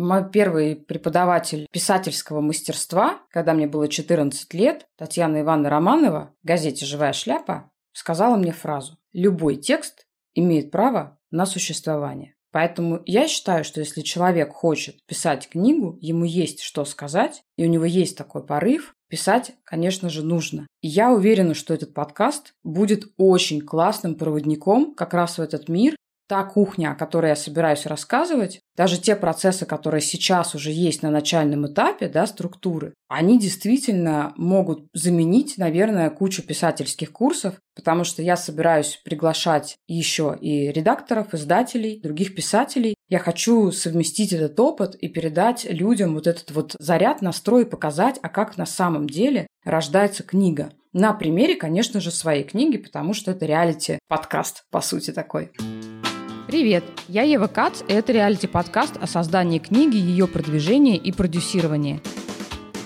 Мой первый преподаватель писательского мастерства, когда мне было 14 лет, Татьяна Ивановна Романова в газете «Живая шляпа» сказала мне фразу «Любой текст имеет право на существование». Поэтому я считаю, что если человек хочет писать книгу, ему есть что сказать, и у него есть такой порыв, писать, конечно же, нужно. И я уверена, что этот подкаст будет очень классным проводником как раз в этот мир, та кухня, о которой я собираюсь рассказывать, даже те процессы, которые сейчас уже есть на начальном этапе, да, структуры, они действительно могут заменить, наверное, кучу писательских курсов, потому что я собираюсь приглашать еще и редакторов, издателей, других писателей. Я хочу совместить этот опыт и передать людям вот этот вот заряд, настрой, показать, а как на самом деле рождается книга. На примере, конечно же, своей книги, потому что это реалити-подкаст, по сути, такой. Привет, я Ева Кац, и это реалити-подкаст о создании книги, ее продвижении и продюсировании.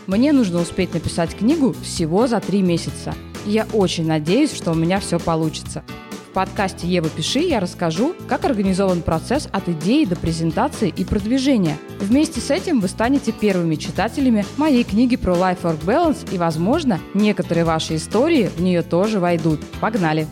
Мне нужно успеть написать книгу всего за три месяца. И я очень надеюсь, что у меня все получится. В подкасте «Ева, пиши» я расскажу, как организован процесс от идеи до презентации и продвижения. Вместе с этим вы станете первыми читателями моей книги про Life-Work Balance и, возможно, некоторые ваши истории в нее тоже войдут. Погнали!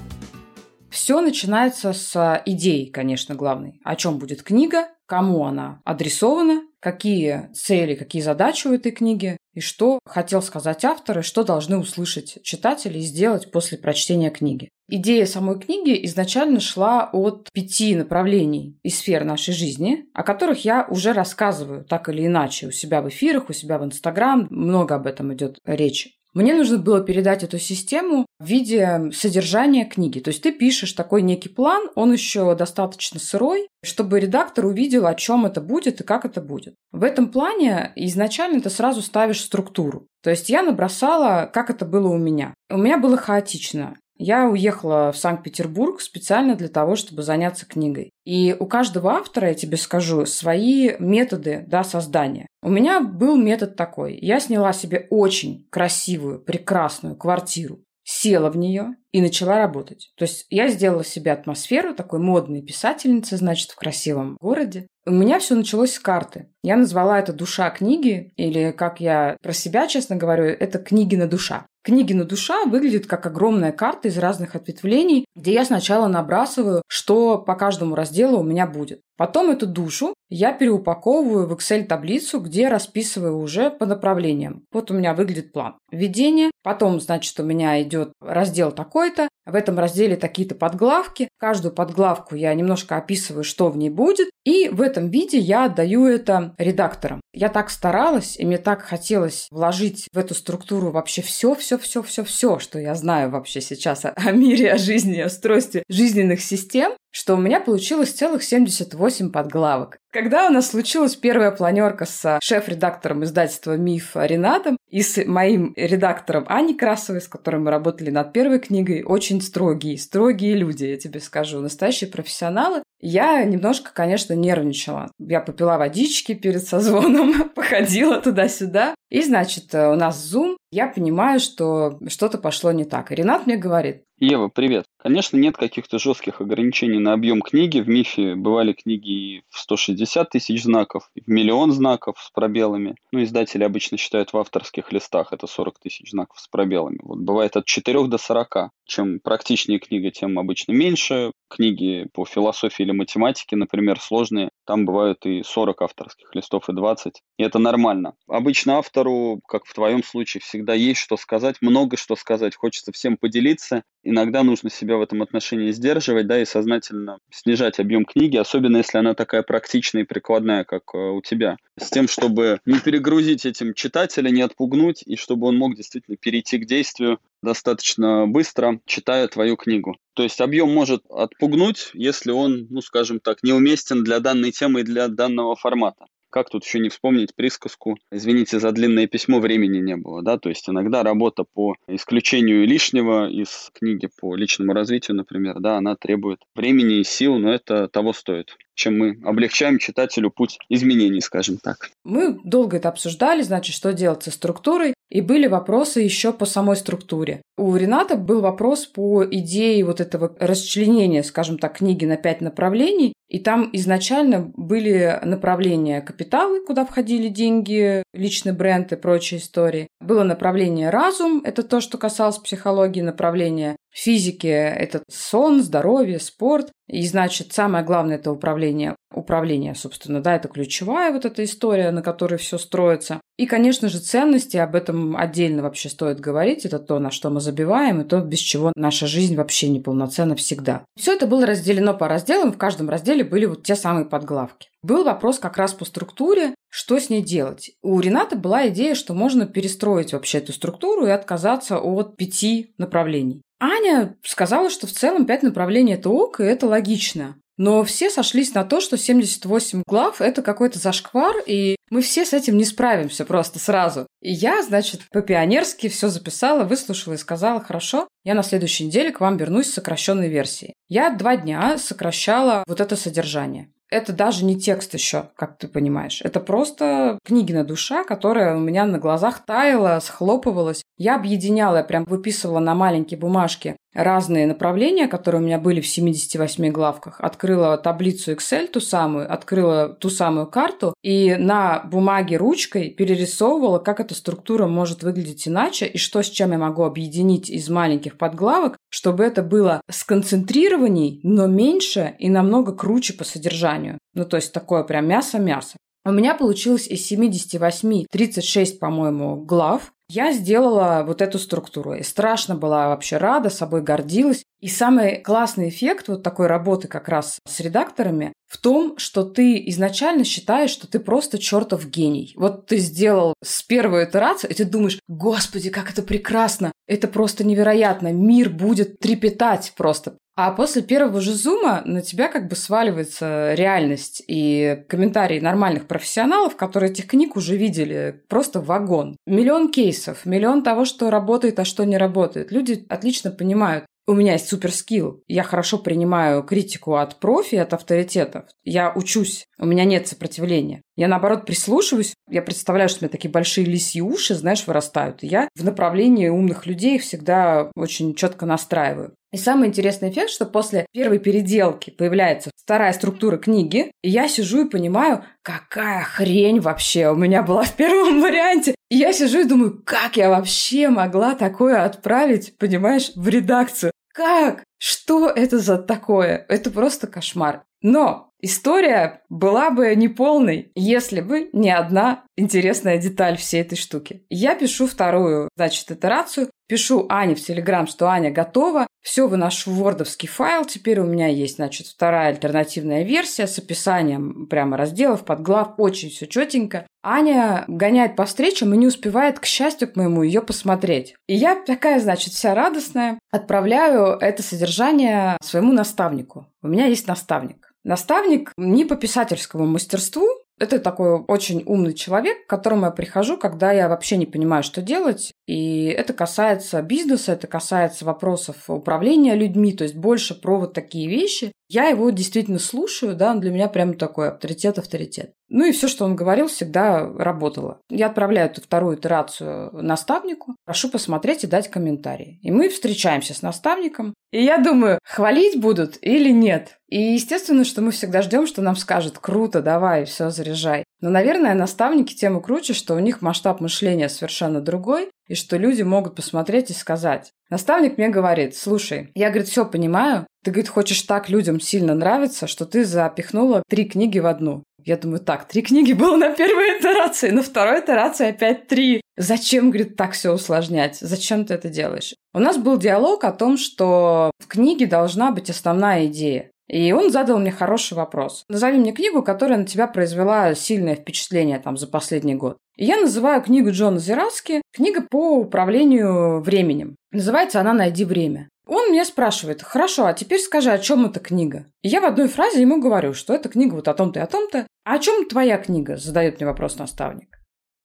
Все начинается с идеи, конечно, главной. О чем будет книга, кому она адресована, какие цели, какие задачи у этой книги, и что хотел сказать автор, и что должны услышать читатели и сделать после прочтения книги. Идея самой книги изначально шла от пяти направлений и сфер нашей жизни, о которых я уже рассказываю так или иначе у себя в эфирах, у себя в Инстаграм. Много об этом идет речь. Мне нужно было передать эту систему в виде содержания книги. То есть ты пишешь такой некий план, он еще достаточно сырой, чтобы редактор увидел, о чем это будет и как это будет. В этом плане изначально ты сразу ставишь структуру. То есть я набросала, как это было у меня. У меня было хаотично. Я уехала в Санкт-Петербург специально для того, чтобы заняться книгой. И у каждого автора, я тебе скажу, свои методы да, создания. У меня был метод такой. Я сняла себе очень красивую, прекрасную квартиру, села в нее и начала работать. То есть я сделала себе атмосферу такой модной писательницы, значит, в красивом городе. У меня все началось с карты. Я назвала это «Душа книги», или, как я про себя честно говорю, это «Книгина душа». Книгина душа выглядит как огромная карта из разных ответвлений, где я сначала набрасываю, что по каждому разделу у меня будет. Потом эту душу я переупаковываю в Excel-таблицу, где расписываю уже по направлениям. Вот у меня выглядит план. Введение, потом, значит, у меня идет раздел такой-то, в этом разделе такие-то подглавки. Каждую подглавку я немножко описываю, что в ней будет. И в этом виде я отдаю это редакторам. Я так старалась, и мне так хотелось вложить в эту структуру вообще все, все, все, все, все, что я знаю вообще сейчас о, мире, о жизни, о устройстве жизненных систем, что у меня получилось целых 78 подглавок. Когда у нас случилась первая планерка с шеф-редактором издательства «Миф» Ренатом и с моим редактором Аней Красовой, с которой мы работали над первой книгой, очень строгие, строгие люди, я тебе скажу, настоящие профессионалы, я немножко, конечно, нервничала. Я попила водички перед созвоном, походила туда-сюда. И, значит, у нас Zoom, я понимаю, что что-то пошло не так. И Ренат мне говорит, Ева, привет. Конечно, нет каких-то жестких ограничений на объем книги. В МИФе бывали книги и в 160 тысяч знаков, и в миллион знаков с пробелами. Ну, издатели обычно считают в авторских листах это 40 тысяч знаков с пробелами. Вот бывает от 4 до 40. Чем практичнее книга, тем обычно меньше. Книги по философии или математике, например, сложные. Там бывают и 40 авторских листов, и 20. И это нормально. Обычно автору, как в твоем случае, всегда есть что сказать, много что сказать. Хочется всем поделиться иногда нужно себя в этом отношении сдерживать, да, и сознательно снижать объем книги, особенно если она такая практичная и прикладная, как э, у тебя, с тем, чтобы не перегрузить этим читателя, не отпугнуть, и чтобы он мог действительно перейти к действию достаточно быстро, читая твою книгу. То есть объем может отпугнуть, если он, ну, скажем так, неуместен для данной темы и для данного формата. Как тут еще не вспомнить присказку «Извините за длинное письмо, времени не было». Да? То есть иногда работа по исключению лишнего из книги по личному развитию, например, да, она требует времени и сил, но это того стоит. Чем мы облегчаем читателю путь изменений, скажем так. Мы долго это обсуждали, значит, что делать со структурой, и были вопросы еще по самой структуре. У Рената был вопрос по идее вот этого расчленения, скажем так, книги на пять направлений, и там изначально были направления капиталы, куда входили деньги, личный бренд и прочие истории. Было направление разум, это то, что касалось психологии, направление физики – это сон, здоровье, спорт. И, значит, самое главное – это управление. Управление, собственно, да, это ключевая вот эта история, на которой все строится. И, конечно же, ценности, об этом отдельно вообще стоит говорить. Это то, на что мы забиваем, и то, без чего наша жизнь вообще неполноценна всегда. Все это было разделено по разделам. В каждом разделе были вот те самые подглавки. Был вопрос как раз по структуре, что с ней делать. У Рената была идея, что можно перестроить вообще эту структуру и отказаться от пяти направлений. Аня сказала, что в целом пять направлений – это ок, и это логично. Но все сошлись на то, что 78 глав – это какой-то зашквар, и мы все с этим не справимся просто сразу. И я, значит, по-пионерски все записала, выслушала и сказала, хорошо, я на следующей неделе к вам вернусь с сокращенной версией. Я два дня сокращала вот это содержание это даже не текст еще, как ты понимаешь. Это просто книгина душа, которая у меня на глазах таяла, схлопывалась. Я объединяла, я прям выписывала на маленькие бумажки разные направления, которые у меня были в 78 главках. Открыла таблицу Excel, ту самую, открыла ту самую карту и на бумаге ручкой перерисовывала, как эта структура может выглядеть иначе и что с чем я могу объединить из маленьких подглавок, чтобы это было сконцентрированней, но меньше и намного круче по содержанию. Ну, то есть такое прям мясо-мясо. У меня получилось из 78 36, по-моему, глав. Я сделала вот эту структуру. И страшно была вообще рада, собой гордилась. И самый классный эффект вот такой работы как раз с редакторами в том, что ты изначально считаешь, что ты просто чертов гений. Вот ты сделал с первой итерации, и ты думаешь, господи, как это прекрасно, это просто невероятно, мир будет трепетать просто. А после первого же зума на тебя как бы сваливается реальность и комментарии нормальных профессионалов, которые этих книг уже видели, просто вагон. Миллион кейсов, миллион того, что работает, а что не работает. Люди отлично понимают, у меня есть суперскилл. Я хорошо принимаю критику от профи, от авторитетов. Я учусь. У меня нет сопротивления. Я, наоборот, прислушиваюсь. Я представляю, что у меня такие большие лисьи уши, знаешь, вырастают. И я в направлении умных людей всегда очень четко настраиваю. И самый интересный эффект, что после первой переделки появляется вторая структура книги, и я сижу и понимаю, какая хрень вообще у меня была в первом варианте. И я сижу и думаю, как я вообще могла такое отправить, понимаешь, в редакцию? Как? Что это за такое? Это просто кошмар. Но история была бы неполной, если бы не одна интересная деталь всей этой штуки. Я пишу вторую, значит, итерацию, пишу Ане в Телеграм, что Аня готова, все выношу в вордовский файл, теперь у меня есть, значит, вторая альтернативная версия с описанием прямо разделов, подглав, очень все четенько. Аня гоняет по встречам и не успевает, к счастью к моему, ее посмотреть. И я такая, значит, вся радостная, отправляю это содержание своему наставнику. У меня есть наставник. Наставник не по писательскому мастерству, это такой очень умный человек, к которому я прихожу, когда я вообще не понимаю, что делать. И это касается бизнеса, это касается вопросов управления людьми, то есть больше про вот такие вещи. Я его действительно слушаю, да, он для меня прям такой авторитет-авторитет. Ну и все, что он говорил, всегда работало. Я отправляю эту вторую итерацию наставнику, прошу посмотреть и дать комментарий. И мы встречаемся с наставником. И я думаю, хвалить будут или нет? И естественно, что мы всегда ждем, что нам скажут, круто, давай, все, заряжай. Но, наверное, наставники тем и круче, что у них масштаб мышления совершенно другой, и что люди могут посмотреть и сказать. Наставник мне говорит, слушай, я, говорит, все понимаю, ты, говорит, хочешь так людям сильно нравиться, что ты запихнула три книги в одну. Я думаю, так, три книги было на первой итерации, на второй итерации опять три. Зачем, говорит, так все усложнять? Зачем ты это делаешь? У нас был диалог о том, что в книге должна быть основная идея. И он задал мне хороший вопрос. Назови мне книгу, которая на тебя произвела сильное впечатление там за последний год. И я называю книгу Джона Зираски «Книга по управлению временем». Называется она «Найди время». Он меня спрашивает, хорошо, а теперь скажи, о чем эта книга? И я в одной фразе ему говорю, что эта книга вот о том-то и о том-то. А о чем твоя книга? Задает мне вопрос наставник.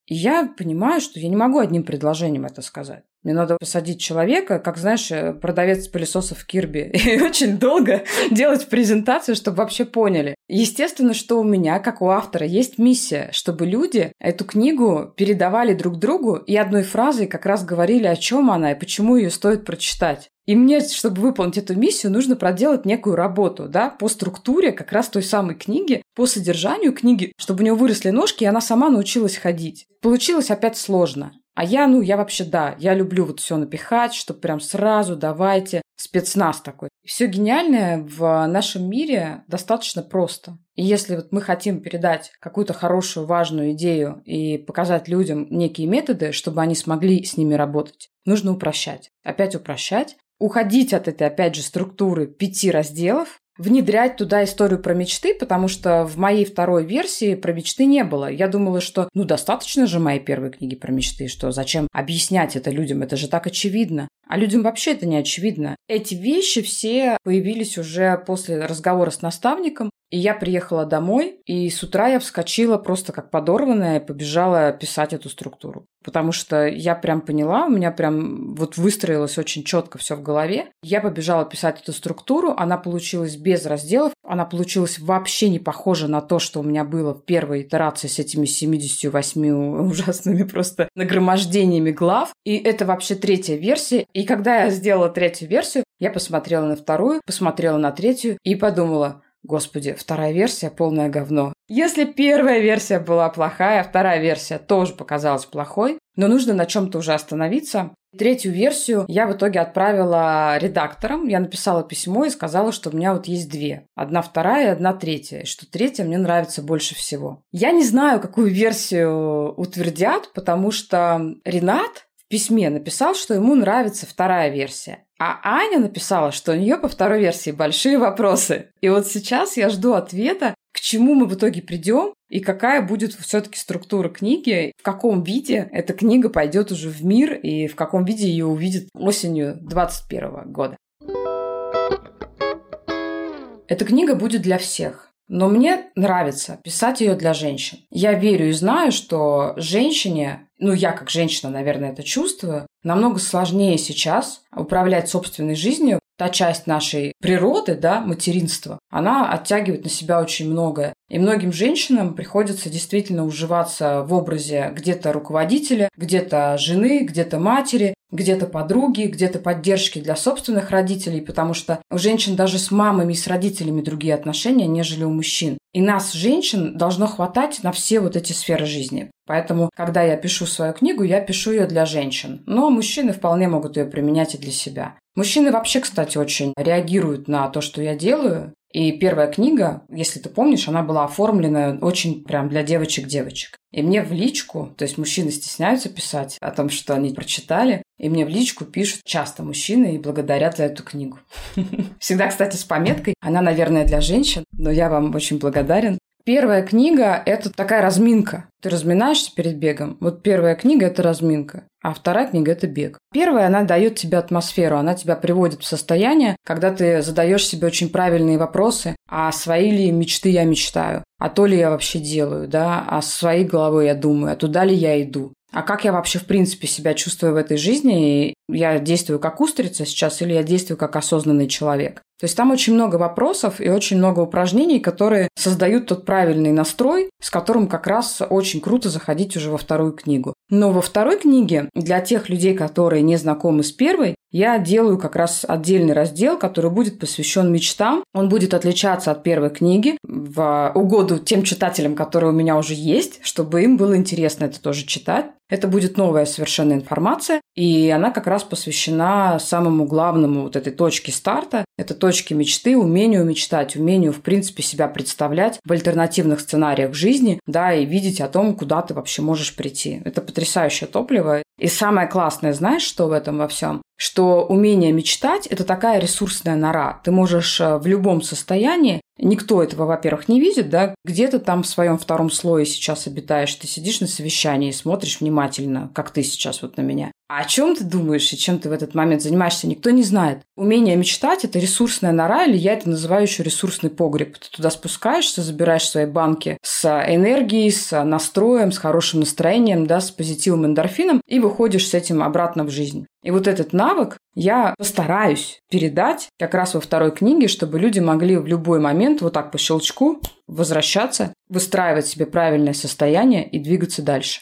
Я понимаю, что я не могу одним предложением это сказать. Мне надо посадить человека, как, знаешь, э, продавец пылесосов Кирби, и очень долго делать презентацию, чтобы вообще поняли. Естественно, что у меня, как у автора, есть миссия, чтобы люди эту книгу передавали друг другу и одной фразой как раз говорили, о чем она и почему ее стоит прочитать. И мне, чтобы выполнить эту миссию, нужно проделать некую работу, да, по структуре как раз той самой книги, по содержанию книги, чтобы у нее выросли ножки, и она сама научилась ходить. Получилось опять сложно. А я, ну, я вообще, да, я люблю вот все напихать, чтобы прям сразу давайте спецназ такой. Все гениальное в нашем мире достаточно просто. И если вот мы хотим передать какую-то хорошую, важную идею и показать людям некие методы, чтобы они смогли с ними работать, нужно упрощать. Опять упрощать. Уходить от этой, опять же, структуры пяти разделов, внедрять туда историю про мечты, потому что в моей второй версии про мечты не было. Я думала, что ну достаточно же моей первой книги про мечты, что зачем объяснять это людям, это же так очевидно. А людям вообще это не очевидно. Эти вещи все появились уже после разговора с наставником, и я приехала домой, и с утра я вскочила просто как подорванная и побежала писать эту структуру. Потому что я прям поняла, у меня прям вот выстроилось очень четко все в голове. Я побежала писать эту структуру, она получилась без разделов, она получилась вообще не похожа на то, что у меня было в первой итерации с этими 78 ужасными просто нагромождениями глав. И это вообще третья версия. И когда я сделала третью версию, я посмотрела на вторую, посмотрела на третью и подумала, Господи, вторая версия полное говно. Если первая версия была плохая, вторая версия тоже показалась плохой, но нужно на чем-то уже остановиться. Третью версию я в итоге отправила редакторам. Я написала письмо и сказала, что у меня вот есть две. Одна вторая и одна третья. И что третья мне нравится больше всего. Я не знаю, какую версию утвердят, потому что Ренат в письме написал, что ему нравится вторая версия. А Аня написала, что у нее по второй версии большие вопросы. И вот сейчас я жду ответа, к чему мы в итоге придем и какая будет все-таки структура книги, в каком виде эта книга пойдет уже в мир и в каком виде ее увидят осенью 2021 года. Эта книга будет для всех. Но мне нравится писать ее для женщин. Я верю и знаю, что женщине, ну я как женщина, наверное, это чувствую, намного сложнее сейчас управлять собственной жизнью. Та часть нашей природы, да, материнства, она оттягивает на себя очень многое. И многим женщинам приходится действительно уживаться в образе где-то руководителя, где-то жены, где-то матери, где-то подруги, где-то поддержки для собственных родителей, потому что у женщин даже с мамами и с родителями другие отношения, нежели у мужчин. И нас, женщин, должно хватать на все вот эти сферы жизни. Поэтому, когда я пишу свою книгу, я пишу ее для женщин. Но мужчины вполне могут ее применять и для себя. Мужчины вообще, кстати, очень реагируют на то, что я делаю. И первая книга, если ты помнишь, она была оформлена очень прям для девочек-девочек. И мне в личку, то есть мужчины стесняются писать о том, что они прочитали, и мне в личку пишут часто мужчины и благодарят за эту книгу. Всегда, кстати, с пометкой. Она, наверное, для женщин, но я вам очень благодарен. Первая книга – это такая разминка. Ты разминаешься перед бегом. Вот первая книга – это разминка, а вторая книга – это бег. Первая, она дает тебе атмосферу, она тебя приводит в состояние, когда ты задаешь себе очень правильные вопросы, а свои ли мечты я мечтаю, а то ли я вообще делаю, да, а своей головой я думаю, а туда ли я иду. А как я вообще, в принципе, себя чувствую в этой жизни? Я действую как устрица сейчас или я действую как осознанный человек? То есть там очень много вопросов и очень много упражнений, которые создают тот правильный настрой, с которым как раз очень круто заходить уже во вторую книгу. Но во второй книге для тех людей, которые не знакомы с первой, я делаю как раз отдельный раздел, который будет посвящен мечтам. Он будет отличаться от первой книги в угоду тем читателям, которые у меня уже есть, чтобы им было интересно это тоже читать. Это будет новая совершенно информация, и она как раз посвящена самому главному вот этой точке старта. Это точке мечты, умению мечтать, умению, в принципе, себя представлять в альтернативных сценариях жизни, да, и видеть о том, куда ты вообще можешь прийти. Это потрясающее топливо. И самое классное, знаешь, что в этом во всем? Что умение мечтать – это такая ресурсная нора. Ты можешь э, в любом состоянии Никто этого, во-первых, не видит, да, где ты там в своем втором слое сейчас обитаешь, ты сидишь на совещании и смотришь внимательно, как ты сейчас вот на меня. А о чем ты думаешь и чем ты в этот момент занимаешься, никто не знает. Умение мечтать – это ресурсная нора, или я это называю еще ресурсный погреб. Ты туда спускаешься, забираешь свои банки с энергией, с настроем, с хорошим настроением, да, с позитивом, эндорфином, и выходишь с этим обратно в жизнь. И вот этот навык я постараюсь передать как раз во второй книге, чтобы люди могли в любой момент вот так по щелчку возвращаться, выстраивать себе правильное состояние и двигаться дальше.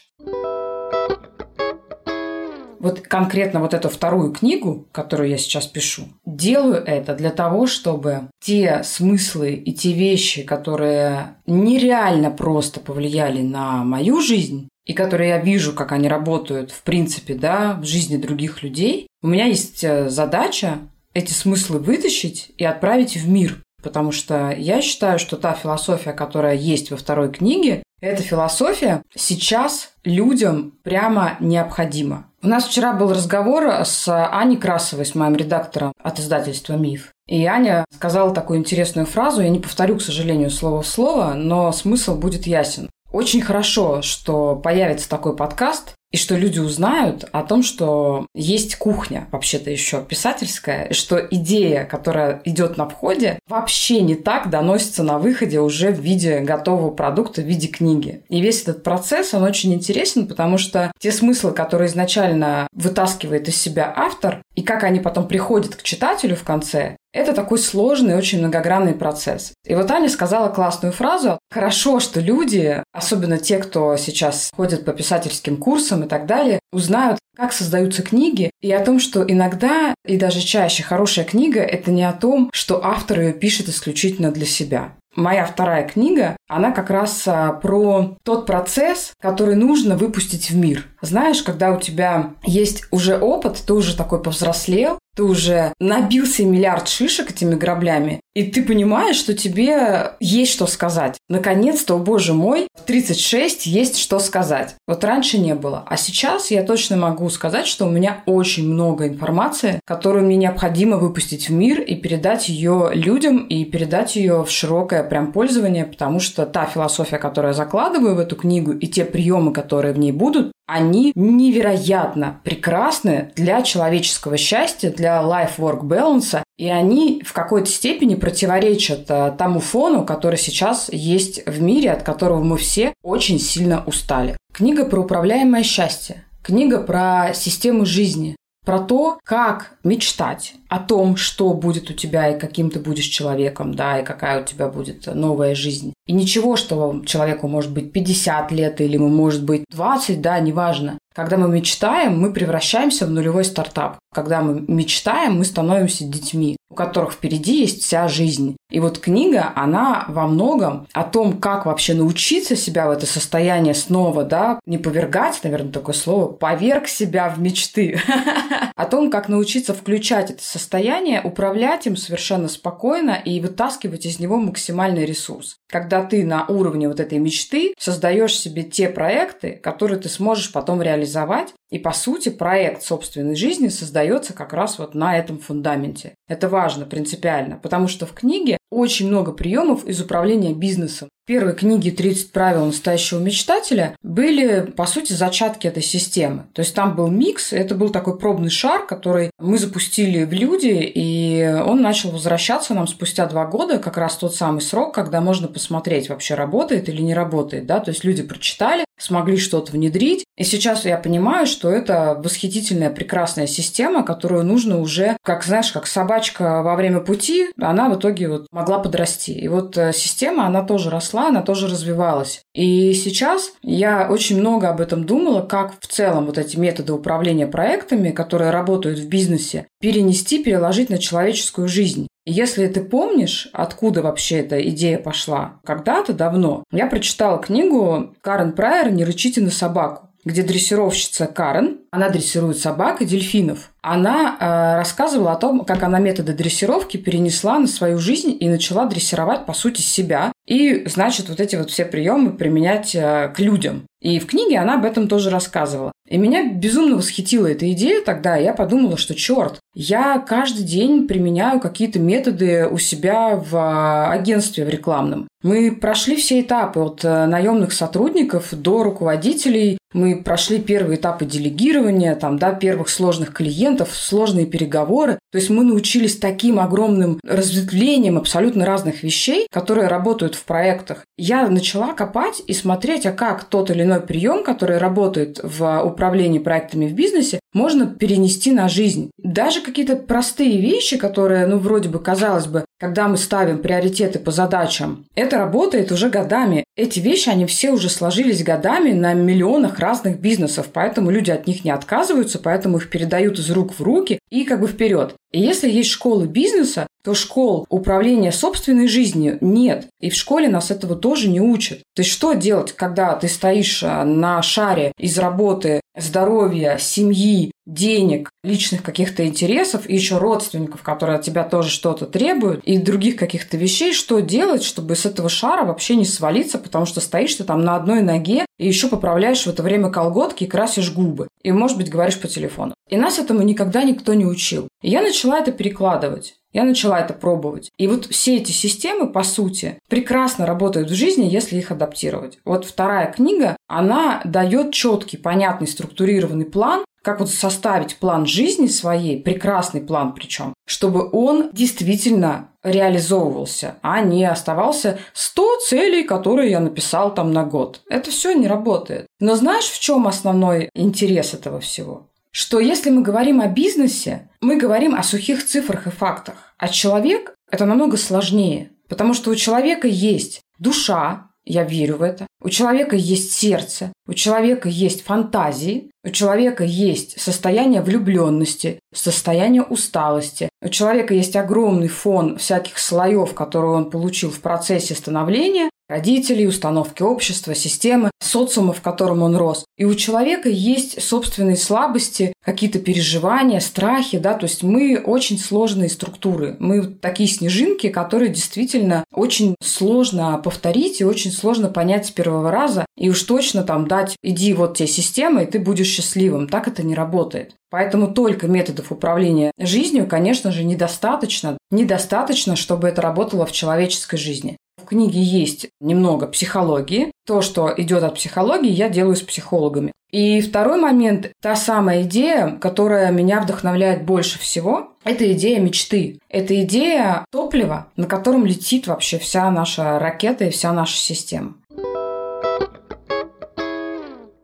Вот конкретно вот эту вторую книгу, которую я сейчас пишу, делаю это для того, чтобы те смыслы и те вещи, которые нереально просто повлияли на мою жизнь, и которые я вижу, как они работают, в принципе, да, в жизни других людей, у меня есть э, задача эти смыслы вытащить и отправить в мир. Потому что я считаю, что та философия, которая есть во второй книге, эта философия сейчас людям прямо необходима. У нас вчера был разговор с Аней Красовой, с моим редактором от издательства «Миф». И Аня сказала такую интересную фразу, я не повторю, к сожалению, слово в слово, но смысл будет ясен. Очень хорошо, что появится такой подкаст, и что люди узнают о том, что есть кухня, вообще-то еще писательская, и что идея, которая идет на входе, вообще не так доносится на выходе уже в виде готового продукта, в виде книги. И весь этот процесс, он очень интересен, потому что те смыслы, которые изначально вытаскивает из себя автор, и как они потом приходят к читателю в конце, это такой сложный, очень многогранный процесс. И вот Аня сказала классную фразу. Хорошо, что люди, особенно те, кто сейчас ходит по писательским курсам и так далее, узнают, как создаются книги, и о том, что иногда, и даже чаще, хорошая книга – это не о том, что автор ее пишет исключительно для себя. Моя вторая книга, она как раз а, про тот процесс, который нужно выпустить в мир. Знаешь, когда у тебя есть уже опыт, ты уже такой повзрослел, ты уже набился миллиард шишек этими граблями, и ты понимаешь, что тебе есть что сказать. Наконец-то, о боже мой, в 36 есть что сказать. Вот раньше не было. А сейчас я точно могу сказать, что у меня очень много информации, которую мне необходимо выпустить в мир и передать ее людям, и передать ее в широкое прям пользование, потому что та философия, которую я закладываю в эту книгу, и те приемы, которые в ней будут, они невероятно прекрасны для человеческого счастья, для life-work balance, и они в какой-то степени противоречат э, тому фону, который сейчас есть в мире, от которого мы все очень сильно устали. Книга про управляемое счастье. Книга про систему жизни, про то, как мечтать о том, что будет у тебя и каким ты будешь человеком, да, и какая у тебя будет новая жизнь. И ничего, что человеку может быть 50 лет или ему может быть 20, да, неважно. Когда мы мечтаем, мы превращаемся в нулевой стартап. Когда мы мечтаем, мы становимся детьми, у которых впереди есть вся жизнь. И вот книга, она во многом о том, как вообще научиться себя в это состояние снова, да, не повергать, наверное, такое слово, поверг себя в мечты. О том, как научиться включать это состояние, управлять им совершенно спокойно и вытаскивать из него максимальный ресурс. Когда ты на уровне вот этой мечты создаешь себе те проекты, которые ты сможешь потом реализовать, и, по сути, проект собственной жизни создается как раз вот на этом фундаменте. Это важно, принципиально, потому что в книге очень много приемов из управления бизнесом. Первой книге «30 правил настоящего мечтателя» были, по сути, зачатки этой системы. То есть там был микс, это был такой пробный шар, который мы запустили в люди, и он начал возвращаться нам спустя два года, как раз тот самый срок, когда можно посмотреть, вообще работает или не работает. Да? То есть люди прочитали, смогли что-то внедрить, и сейчас я понимаю, что это восхитительная, прекрасная система, которую нужно уже, как знаешь, как собачка во время пути, она в итоге вот могла подрасти. И вот э, система, она тоже росла, она тоже развивалась. И сейчас я очень много об этом думала, как в целом вот эти методы управления проектами, которые работают в бизнесе, перенести, переложить на человеческую жизнь. Если ты помнишь, откуда вообще эта идея пошла, когда-то давно, я прочитала книгу Карен Прайер «Не рычите на собаку», где дрессировщица Карен, она дрессирует собак и дельфинов. Она э, рассказывала о том, как она методы дрессировки перенесла на свою жизнь и начала дрессировать, по сути, себя. И, значит, вот эти вот все приемы применять э, к людям. И в книге она об этом тоже рассказывала. И меня безумно восхитила эта идея тогда. Я подумала, что черт, я каждый день применяю какие-то методы у себя в а, агентстве в рекламном. Мы прошли все этапы от э, наемных сотрудников до руководителей. Мы прошли первые этапы делегирования, там, до первых сложных клиентов, сложные переговоры. То есть мы научились таким огромным разветвлением абсолютно разных вещей, которые работают в проектах. Я начала копать и смотреть, а как тот или иной прием, который работает в управлении проектами в бизнесе, можно перенести на жизнь. Даже какие-то простые вещи, которые, ну, вроде бы, казалось бы, когда мы ставим приоритеты по задачам, это работает уже годами. Эти вещи, они все уже сложились годами на миллионах разных бизнесов, поэтому люди от них не отказываются, поэтому их передают из рук в руки и как бы вперед. И если есть школы бизнеса, то школ управления собственной жизнью нет. И в школе нас этого тоже не учат. То есть что делать, когда ты стоишь а, на шаре из работы, здоровья, семьи, денег, личных каких-то интересов и еще родственников, которые от тебя тоже что-то требуют, и других каких-то вещей, что делать, чтобы с этого шара вообще не свалиться, потому что стоишь ты там на одной ноге и еще поправляешь в это время колготки и красишь губы. И, может быть, говоришь по телефону. И нас этому никогда никто не учил. И я начала это перекладывать. Я начала это пробовать. И вот все эти системы, по сути, прекрасно работают в жизни, если их адаптировать. Вот вторая книга, она дает четкий, понятный, структурированный план, как вот составить план жизни своей, прекрасный план причем, чтобы он действительно реализовывался, а не оставался 100 целей, которые я написал там на год. Это все не работает. Но знаешь, в чем основной интерес этого всего? Что если мы говорим о бизнесе, мы говорим о сухих цифрах и фактах. А человек – это намного сложнее, потому что у человека есть душа, я верю в это. У человека есть сердце, у человека есть фантазии, у человека есть состояние влюбленности, состояние усталости. У человека есть огромный фон всяких слоев, которые он получил в процессе становления, родителей, установки общества, системы, социума, в котором он рос. И у человека есть собственные слабости, какие-то переживания, страхи, да, то есть мы очень сложные структуры. Мы такие снежинки, которые действительно очень сложно повторить и очень сложно понять с первого раза. И уж точно там дать, иди вот те системы, и ты будешь счастливым. Так это не работает. Поэтому только методов управления жизнью, конечно же, недостаточно. Недостаточно, чтобы это работало в человеческой жизни. В книге есть немного психологии. То, что идет от психологии, я делаю с психологами. И второй момент, та самая идея, которая меня вдохновляет больше всего, это идея мечты. Это идея топлива, на котором летит вообще вся наша ракета и вся наша система.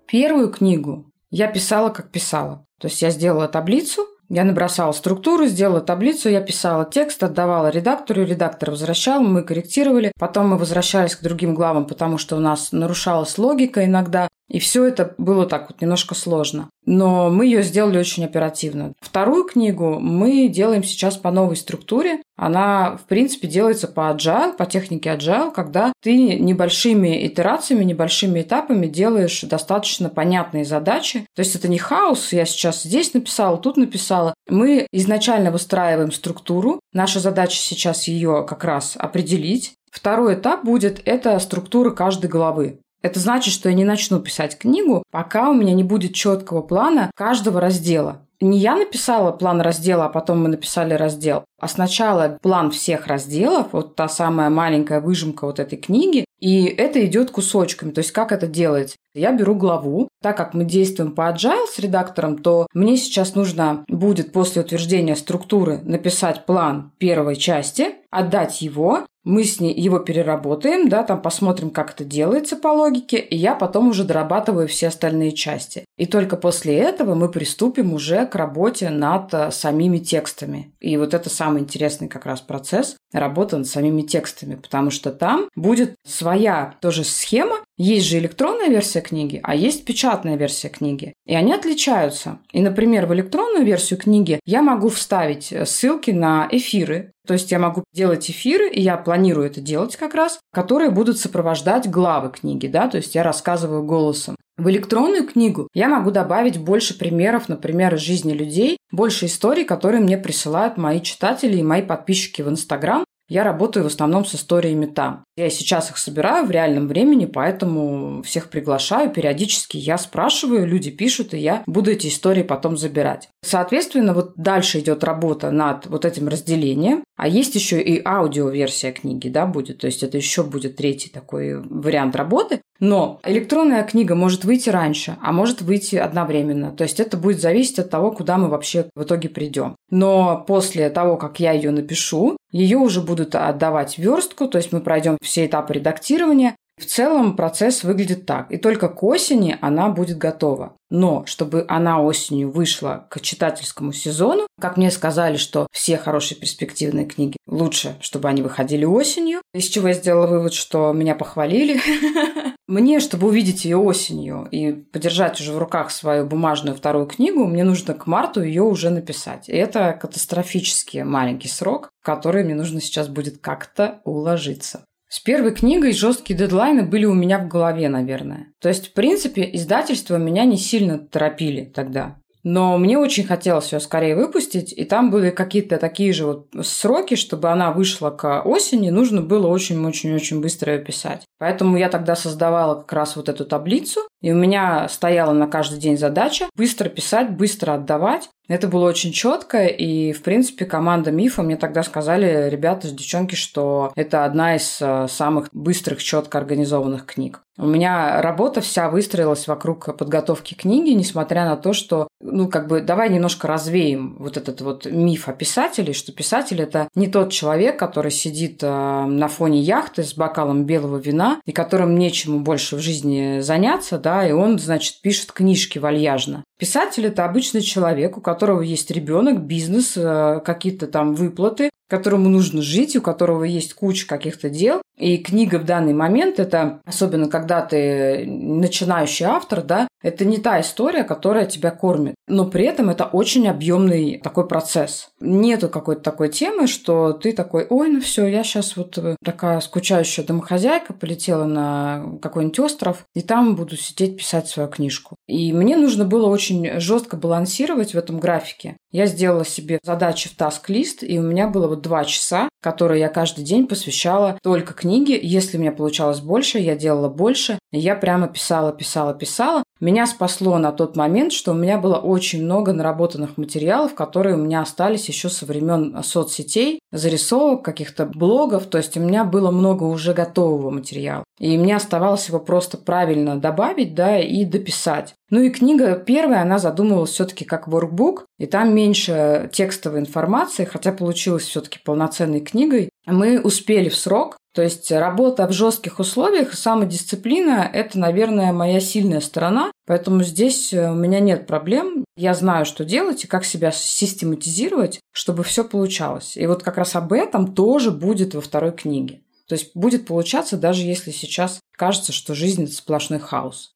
Первую книгу я писала, как писала. То есть я сделала таблицу, я набросала структуру, сделала таблицу, я писала текст, отдавала редактору, редактор возвращал, мы корректировали. Потом мы возвращались к другим главам, потому что у нас нарушалась логика иногда. И все это было так вот немножко сложно. Но мы ее сделали очень оперативно. Вторую книгу мы делаем сейчас по новой структуре. Она, в принципе, делается по agile, по технике agile, когда ты небольшими итерациями, небольшими этапами делаешь достаточно понятные задачи. То есть это не хаос, я сейчас здесь написала, тут написала. Мы изначально выстраиваем структуру. Наша задача сейчас ее как раз определить. Второй этап будет – это структура каждой главы. Это значит, что я не начну писать книгу, пока у меня не будет четкого плана каждого раздела. Не я написала план раздела, а потом мы написали раздел, а сначала план всех разделов, вот та самая маленькая выжимка вот этой книги, и это идет кусочками. То есть как это делается? Я беру главу. Так как мы действуем по agile с редактором, то мне сейчас нужно будет после утверждения структуры написать план первой части, отдать его, мы с ней его переработаем, да, там посмотрим, как это делается по логике, и я потом уже дорабатываю все остальные части. И только после этого мы приступим уже к работе над э, самими текстами. И вот это самый интересный как раз процесс работы над самими текстами, потому что там будет своя тоже схема, есть же электронная версия книги, а есть печатная версия книги. И они отличаются. И, например, в электронную версию книги я могу вставить э, ссылки на эфиры. То есть я могу делать эфиры, и я планирую это делать как раз, которые будут сопровождать главы книги, да, то есть я рассказываю голосом. В электронную книгу я могу добавить больше примеров, например, из жизни людей, больше историй, которые мне присылают мои читатели и мои подписчики в Инстаграм. Я работаю в основном с историями там. Я сейчас их собираю в реальном времени, поэтому всех приглашаю. Периодически я спрашиваю, люди пишут, и я буду эти истории потом забирать. Соответственно, вот дальше идет работа над вот этим разделением. А есть еще и аудиоверсия книги, да, будет. То есть это еще будет третий такой вариант работы. Но электронная книга может выйти раньше, а может выйти одновременно. То есть это будет зависеть от того, куда мы вообще в итоге придем. Но после того, как я ее напишу, ее уже будут отдавать верстку, то есть мы пройдем этапы редактирования. В целом процесс выглядит так. И только к осени она будет готова. Но чтобы она осенью вышла к читательскому сезону, как мне сказали, что все хорошие перспективные книги лучше, чтобы они выходили осенью, из чего я сделала вывод, что меня похвалили. Мне, чтобы увидеть ее осенью и подержать уже в руках свою бумажную вторую книгу, мне нужно к марту ее уже написать. И это катастрофически маленький срок, в который мне нужно сейчас будет как-то уложиться. С первой книгой жесткие дедлайны были у меня в голове, наверное. То есть, в принципе, издательства меня не сильно торопили тогда. Но мне очень хотелось ее скорее выпустить, и там были какие-то такие же вот сроки, чтобы она вышла к осени, нужно было очень-очень-очень быстро ее писать. Поэтому я тогда создавала как раз вот эту таблицу, и у меня стояла на каждый день задача быстро писать, быстро отдавать. Это было очень четко, и, в принципе, команда Мифа мне тогда сказали, ребята, девчонки, что это одна из э, самых быстрых, четко организованных книг. У меня работа вся выстроилась вокруг подготовки книги, несмотря на то, что, ну, как бы, давай немножко развеем вот этот вот миф о писателе, что писатель – это не тот человек, который сидит э, на фоне яхты с бокалом белого вина и которым нечему больше в жизни заняться, да, и он, значит, пишет книжки вальяжно. Писатель – это обычный человек, у которого есть ребенок, бизнес, э, какие-то там выплаты, которому нужно жить, у которого есть куча каких-то дел. И книга в данный момент – это, особенно когда ты начинающий автор, да, это не та история, которая тебя кормит. Но при этом это очень объемный такой процесс. Нету какой-то такой темы, что ты такой, ой, ну все, я сейчас вот э, такая скучающая домохозяйка полетела на какой-нибудь остров, и там буду сидеть писать свою книжку. И мне нужно было очень жестко балансировать в этом графике. Я сделала себе задачи в таск-лист, и у меня было вот два часа, которые я каждый день посвящала только книге. Если у меня получалось больше, я делала больше. Я прямо писала, писала, писала. Меня спасло на тот момент, что у меня было очень много наработанных материалов, которые у меня остались еще со времен соцсетей, зарисовок, каких-то блогов. То есть у меня было много уже готового материала. И мне оставалось его просто правильно добавить, да, и дописать. Ну и книга первая, она задумывалась все-таки как воркбук, и там меньше текстовой информации, хотя получилось все-таки полноценной книгой. Мы успели в срок, то есть работа в жестких условиях самодисциплина – это, наверное, моя сильная сторона. Поэтому здесь э, у меня нет проблем. Я знаю, что делать и как себя систематизировать, чтобы все получалось. И вот как раз об этом тоже будет во второй книге. То есть будет получаться, даже если сейчас кажется, что жизнь – это сплошной хаос.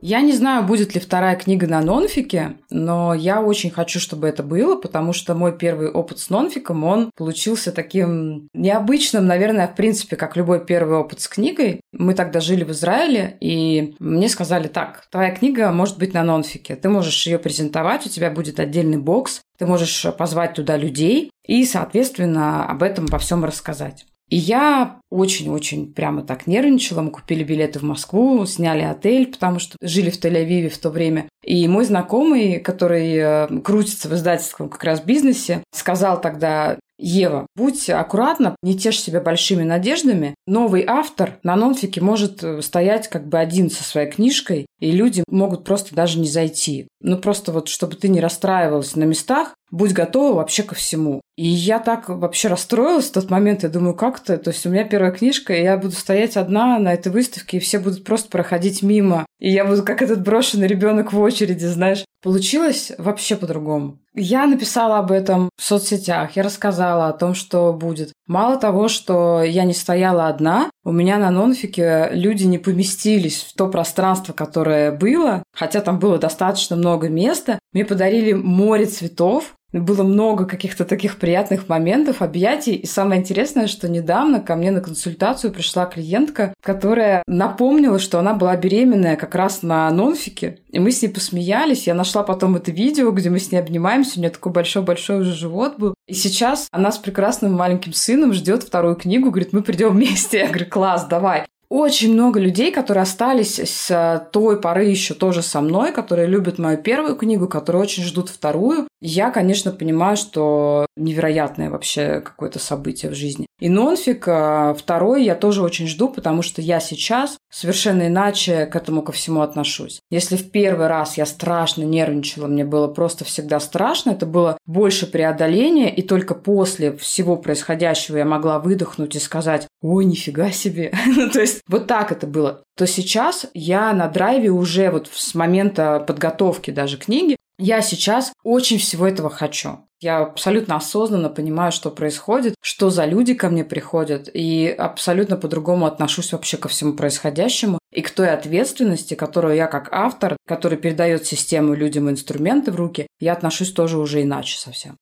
Я не знаю, будет ли вторая книга на нонфике, но я очень хочу, чтобы это было, потому что мой первый опыт с нонфиком, он получился таким необычным, наверное, в принципе, как любой первый опыт с книгой. Мы тогда жили в Израиле, и мне сказали так, твоя книга может быть на нонфике, ты можешь ее презентовать, у тебя будет отдельный бокс, ты можешь позвать туда людей и, соответственно, об этом во всем рассказать. И я очень-очень прямо так нервничала. Мы купили билеты в Москву, сняли отель, потому что жили в Тель-Авиве в то время. И мой знакомый, который э, крутится в издательском как раз бизнесе, сказал тогда, Ева, будь аккуратна, не тешь себя большими надеждами. Новый автор на нонфике может э, стоять как бы один со своей книжкой, и люди могут просто даже не зайти. Ну, просто вот, чтобы ты не расстраивалась на местах, будь готова вообще ко всему. И я так вообще расстроилась в тот момент. Я думаю, как то То есть у меня первая книжка, и я буду стоять одна на этой выставке, и все будут просто проходить мимо. И я буду как этот брошенный ребенок в очереди, знаешь. Получилось вообще по-другому. Я написала об этом в соцсетях, я рассказала о том, что будет. Мало того, что я не стояла одна, у меня на нонфике люди не поместились в то пространство, которое было, хотя там было достаточно много места. Мне подарили море цветов, Было много каких-то таких приятных моментов, объятий. И самое интересное, что недавно ко мне на консультацию пришла клиентка, которая напомнила, что она была беременная как раз на нонфике. И мы с ней посмеялись. Я нашла потом это видео, где мы с ней обнимаемся. У нее такой большой-большой уже живот был. И сейчас она с прекрасным маленьким сыном ждет вторую книгу. Говорит, мы придем вместе. Я говорю, класс, давай очень много людей, которые остались с той поры еще тоже со мной, которые любят мою первую книгу, которые очень ждут вторую. Я, конечно, понимаю, что невероятное вообще какое-то событие в жизни. И нонфик а, второй я тоже очень жду, потому что я сейчас совершенно иначе к этому ко всему отношусь. Если в первый раз я страшно нервничала, мне было просто всегда страшно, это было больше преодоления, и только после всего происходящего я могла выдохнуть и сказать, ой, нифига себе. Ну, то есть вот так это было. То сейчас я на драйве уже вот с момента подготовки даже книги, я сейчас очень всего этого хочу. Я абсолютно осознанно понимаю, что происходит, что за люди ко мне приходят, и абсолютно по-другому отношусь вообще ко всему происходящему и к той ответственности, которую я как автор, который передает систему людям инструменты в руки, я отношусь тоже уже иначе совсем.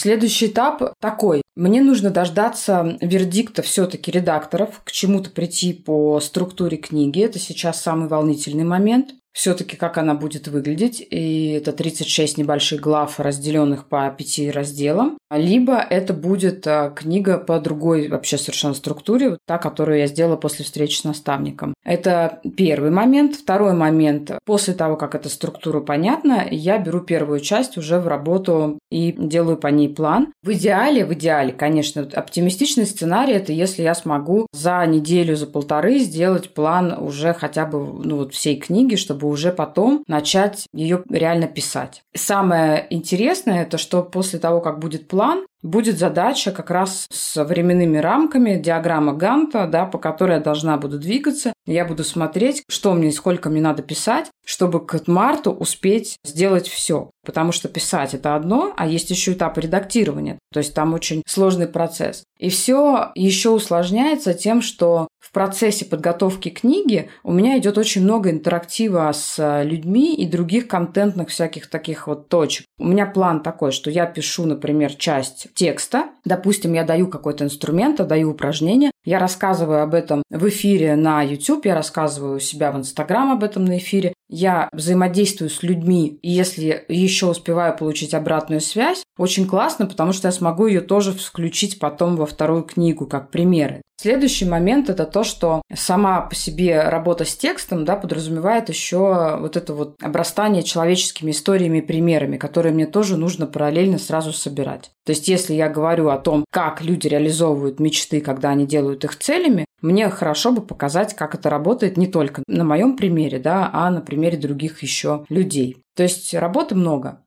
Следующий этап такой. Мне нужно дождаться вердикта все-таки редакторов, к чему-то прийти по структуре книги. Это сейчас самый волнительный момент все-таки как она будет выглядеть. И это 36 небольших глав, разделенных по пяти разделам. Либо это будет а, книга по другой вообще совершенно структуре, та, которую я сделала после встречи с наставником. Это первый момент. Второй момент. После того, как эта структура понятна, я беру первую часть уже в работу и делаю по ней план. В идеале, в идеале, конечно, оптимистичный сценарий – это если я смогу за неделю, за полторы сделать план уже хотя бы ну, вот всей книги, чтобы уже потом начать ее реально писать. Самое интересное, это что после того, как будет план, будет задача как раз с временными рамками, диаграмма Ганта, да, по которой я должна буду двигаться. Я буду смотреть, что мне, сколько мне надо писать, чтобы к марту успеть сделать все. Потому что писать это одно, а есть еще этап редактирования. То есть там очень сложный процесс. И все еще усложняется тем, что в процессе подготовки книги у меня идет очень много интерактива с людьми и других контентных всяких таких вот точек. У меня план такой, что я пишу, например, часть текста. Допустим, я даю какой-то инструмент, даю упражнение. Я рассказываю об этом в эфире на YouTube, я рассказываю у себя в Instagram об этом на эфире я взаимодействую с людьми, и если еще успеваю получить обратную связь, очень классно, потому что я смогу ее тоже включить потом во вторую книгу как примеры. Следующий момент это то, что сама по себе работа с текстом да, подразумевает еще вот это вот обрастание человеческими историями и примерами, которые мне тоже нужно параллельно сразу собирать. То есть если я говорю о том, как люди реализовывают мечты, когда они делают их целями, мне хорошо бы показать, как это работает не только на моем примере, да, а на примере других еще людей. То есть работы много.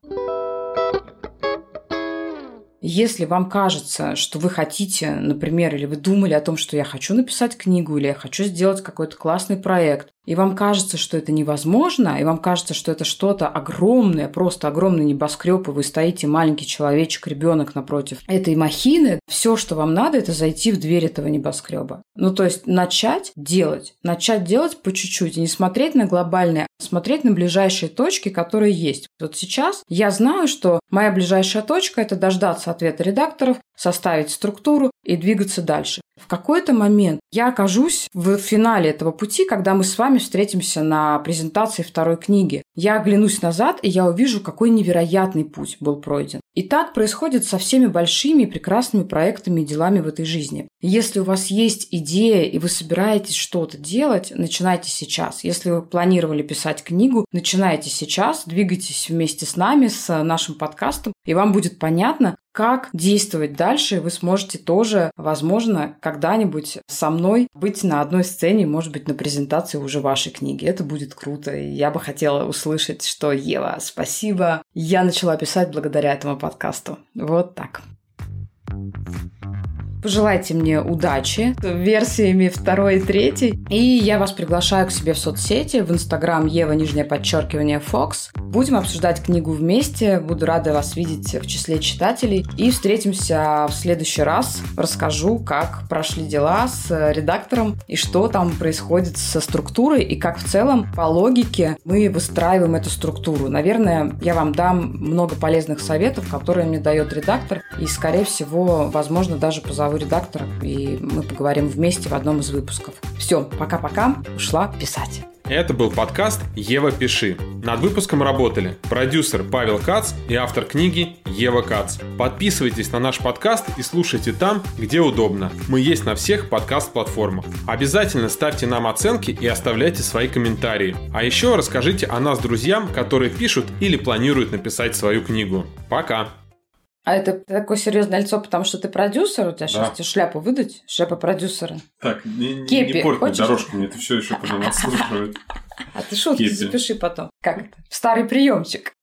Если вам кажется, что вы хотите, например, или вы думали о том, что я хочу написать книгу, или я хочу сделать какой-то классный проект, и вам кажется, что это невозможно, и вам кажется, что это что-то огромное, просто огромный небоскреб, и вы стоите маленький человечек, ребенок напротив этой махины, все, что вам надо, это зайти в дверь этого небоскреба. Ну, то есть начать делать, начать делать по чуть-чуть, и не смотреть на глобальное, а смотреть на ближайшие точки, которые есть. Вот сейчас я знаю, что моя ближайшая точка – это дождаться ответа редакторов, составить структуру и двигаться дальше. В какой-то момент я окажусь в финале этого пути, когда мы с вами встретимся на презентации второй книги. Я оглянусь назад, и я увижу, какой невероятный путь был пройден. И так происходит со всеми большими и прекрасными проектами и делами в этой жизни. Если у вас есть идея, и вы собираетесь что-то делать, начинайте сейчас. Если вы планировали писать книгу, начинайте сейчас, двигайтесь вместе с нами, с нашим подкастом, и вам будет понятно, как действовать дальше, вы сможете тоже, возможно, когда-нибудь со мной быть на одной сцене, может быть, на презентации уже вашей книги. Это будет круто. Я бы хотела услышать, что Ева, спасибо. Я начала писать благодаря этому подкасту. Вот так. Пожелайте мне удачи версиями второй и третьей. И я вас приглашаю к себе в соцсети, в Инстаграм Ева, нижнее подчеркивание, Фокс. Будем обсуждать книгу вместе. Буду рада вас видеть в числе читателей. И встретимся в следующий раз. Расскажу, как прошли дела с редактором и что там происходит со структурой и как в целом по логике мы выстраиваем эту структуру. Наверное, я вам дам много полезных советов, которые мне дает редактор. И, скорее всего, возможно, даже позову редактора, и мы поговорим вместе в одном из выпусков. Все, пока-пока. Ушла писать. Это был подкаст «Ева, пиши». Над выпуском работали продюсер Павел Кац и автор книги Ева Кац. Подписывайтесь на наш подкаст и слушайте там, где удобно. Мы есть на всех подкаст-платформах. Обязательно ставьте нам оценки и оставляйте свои комментарии. А еще расскажите о нас друзьям, которые пишут или планируют написать свою книгу. Пока! А это такое серьезное лицо, потому что ты продюсер, у тебя да. сейчас тебе шляпу выдать, шляпа продюсера. Так, не, Кепи, не порт хочешь? дорожку, мне это все еще потом. А ты шутки Кепи. запиши потом. Как это? В старый приемчик.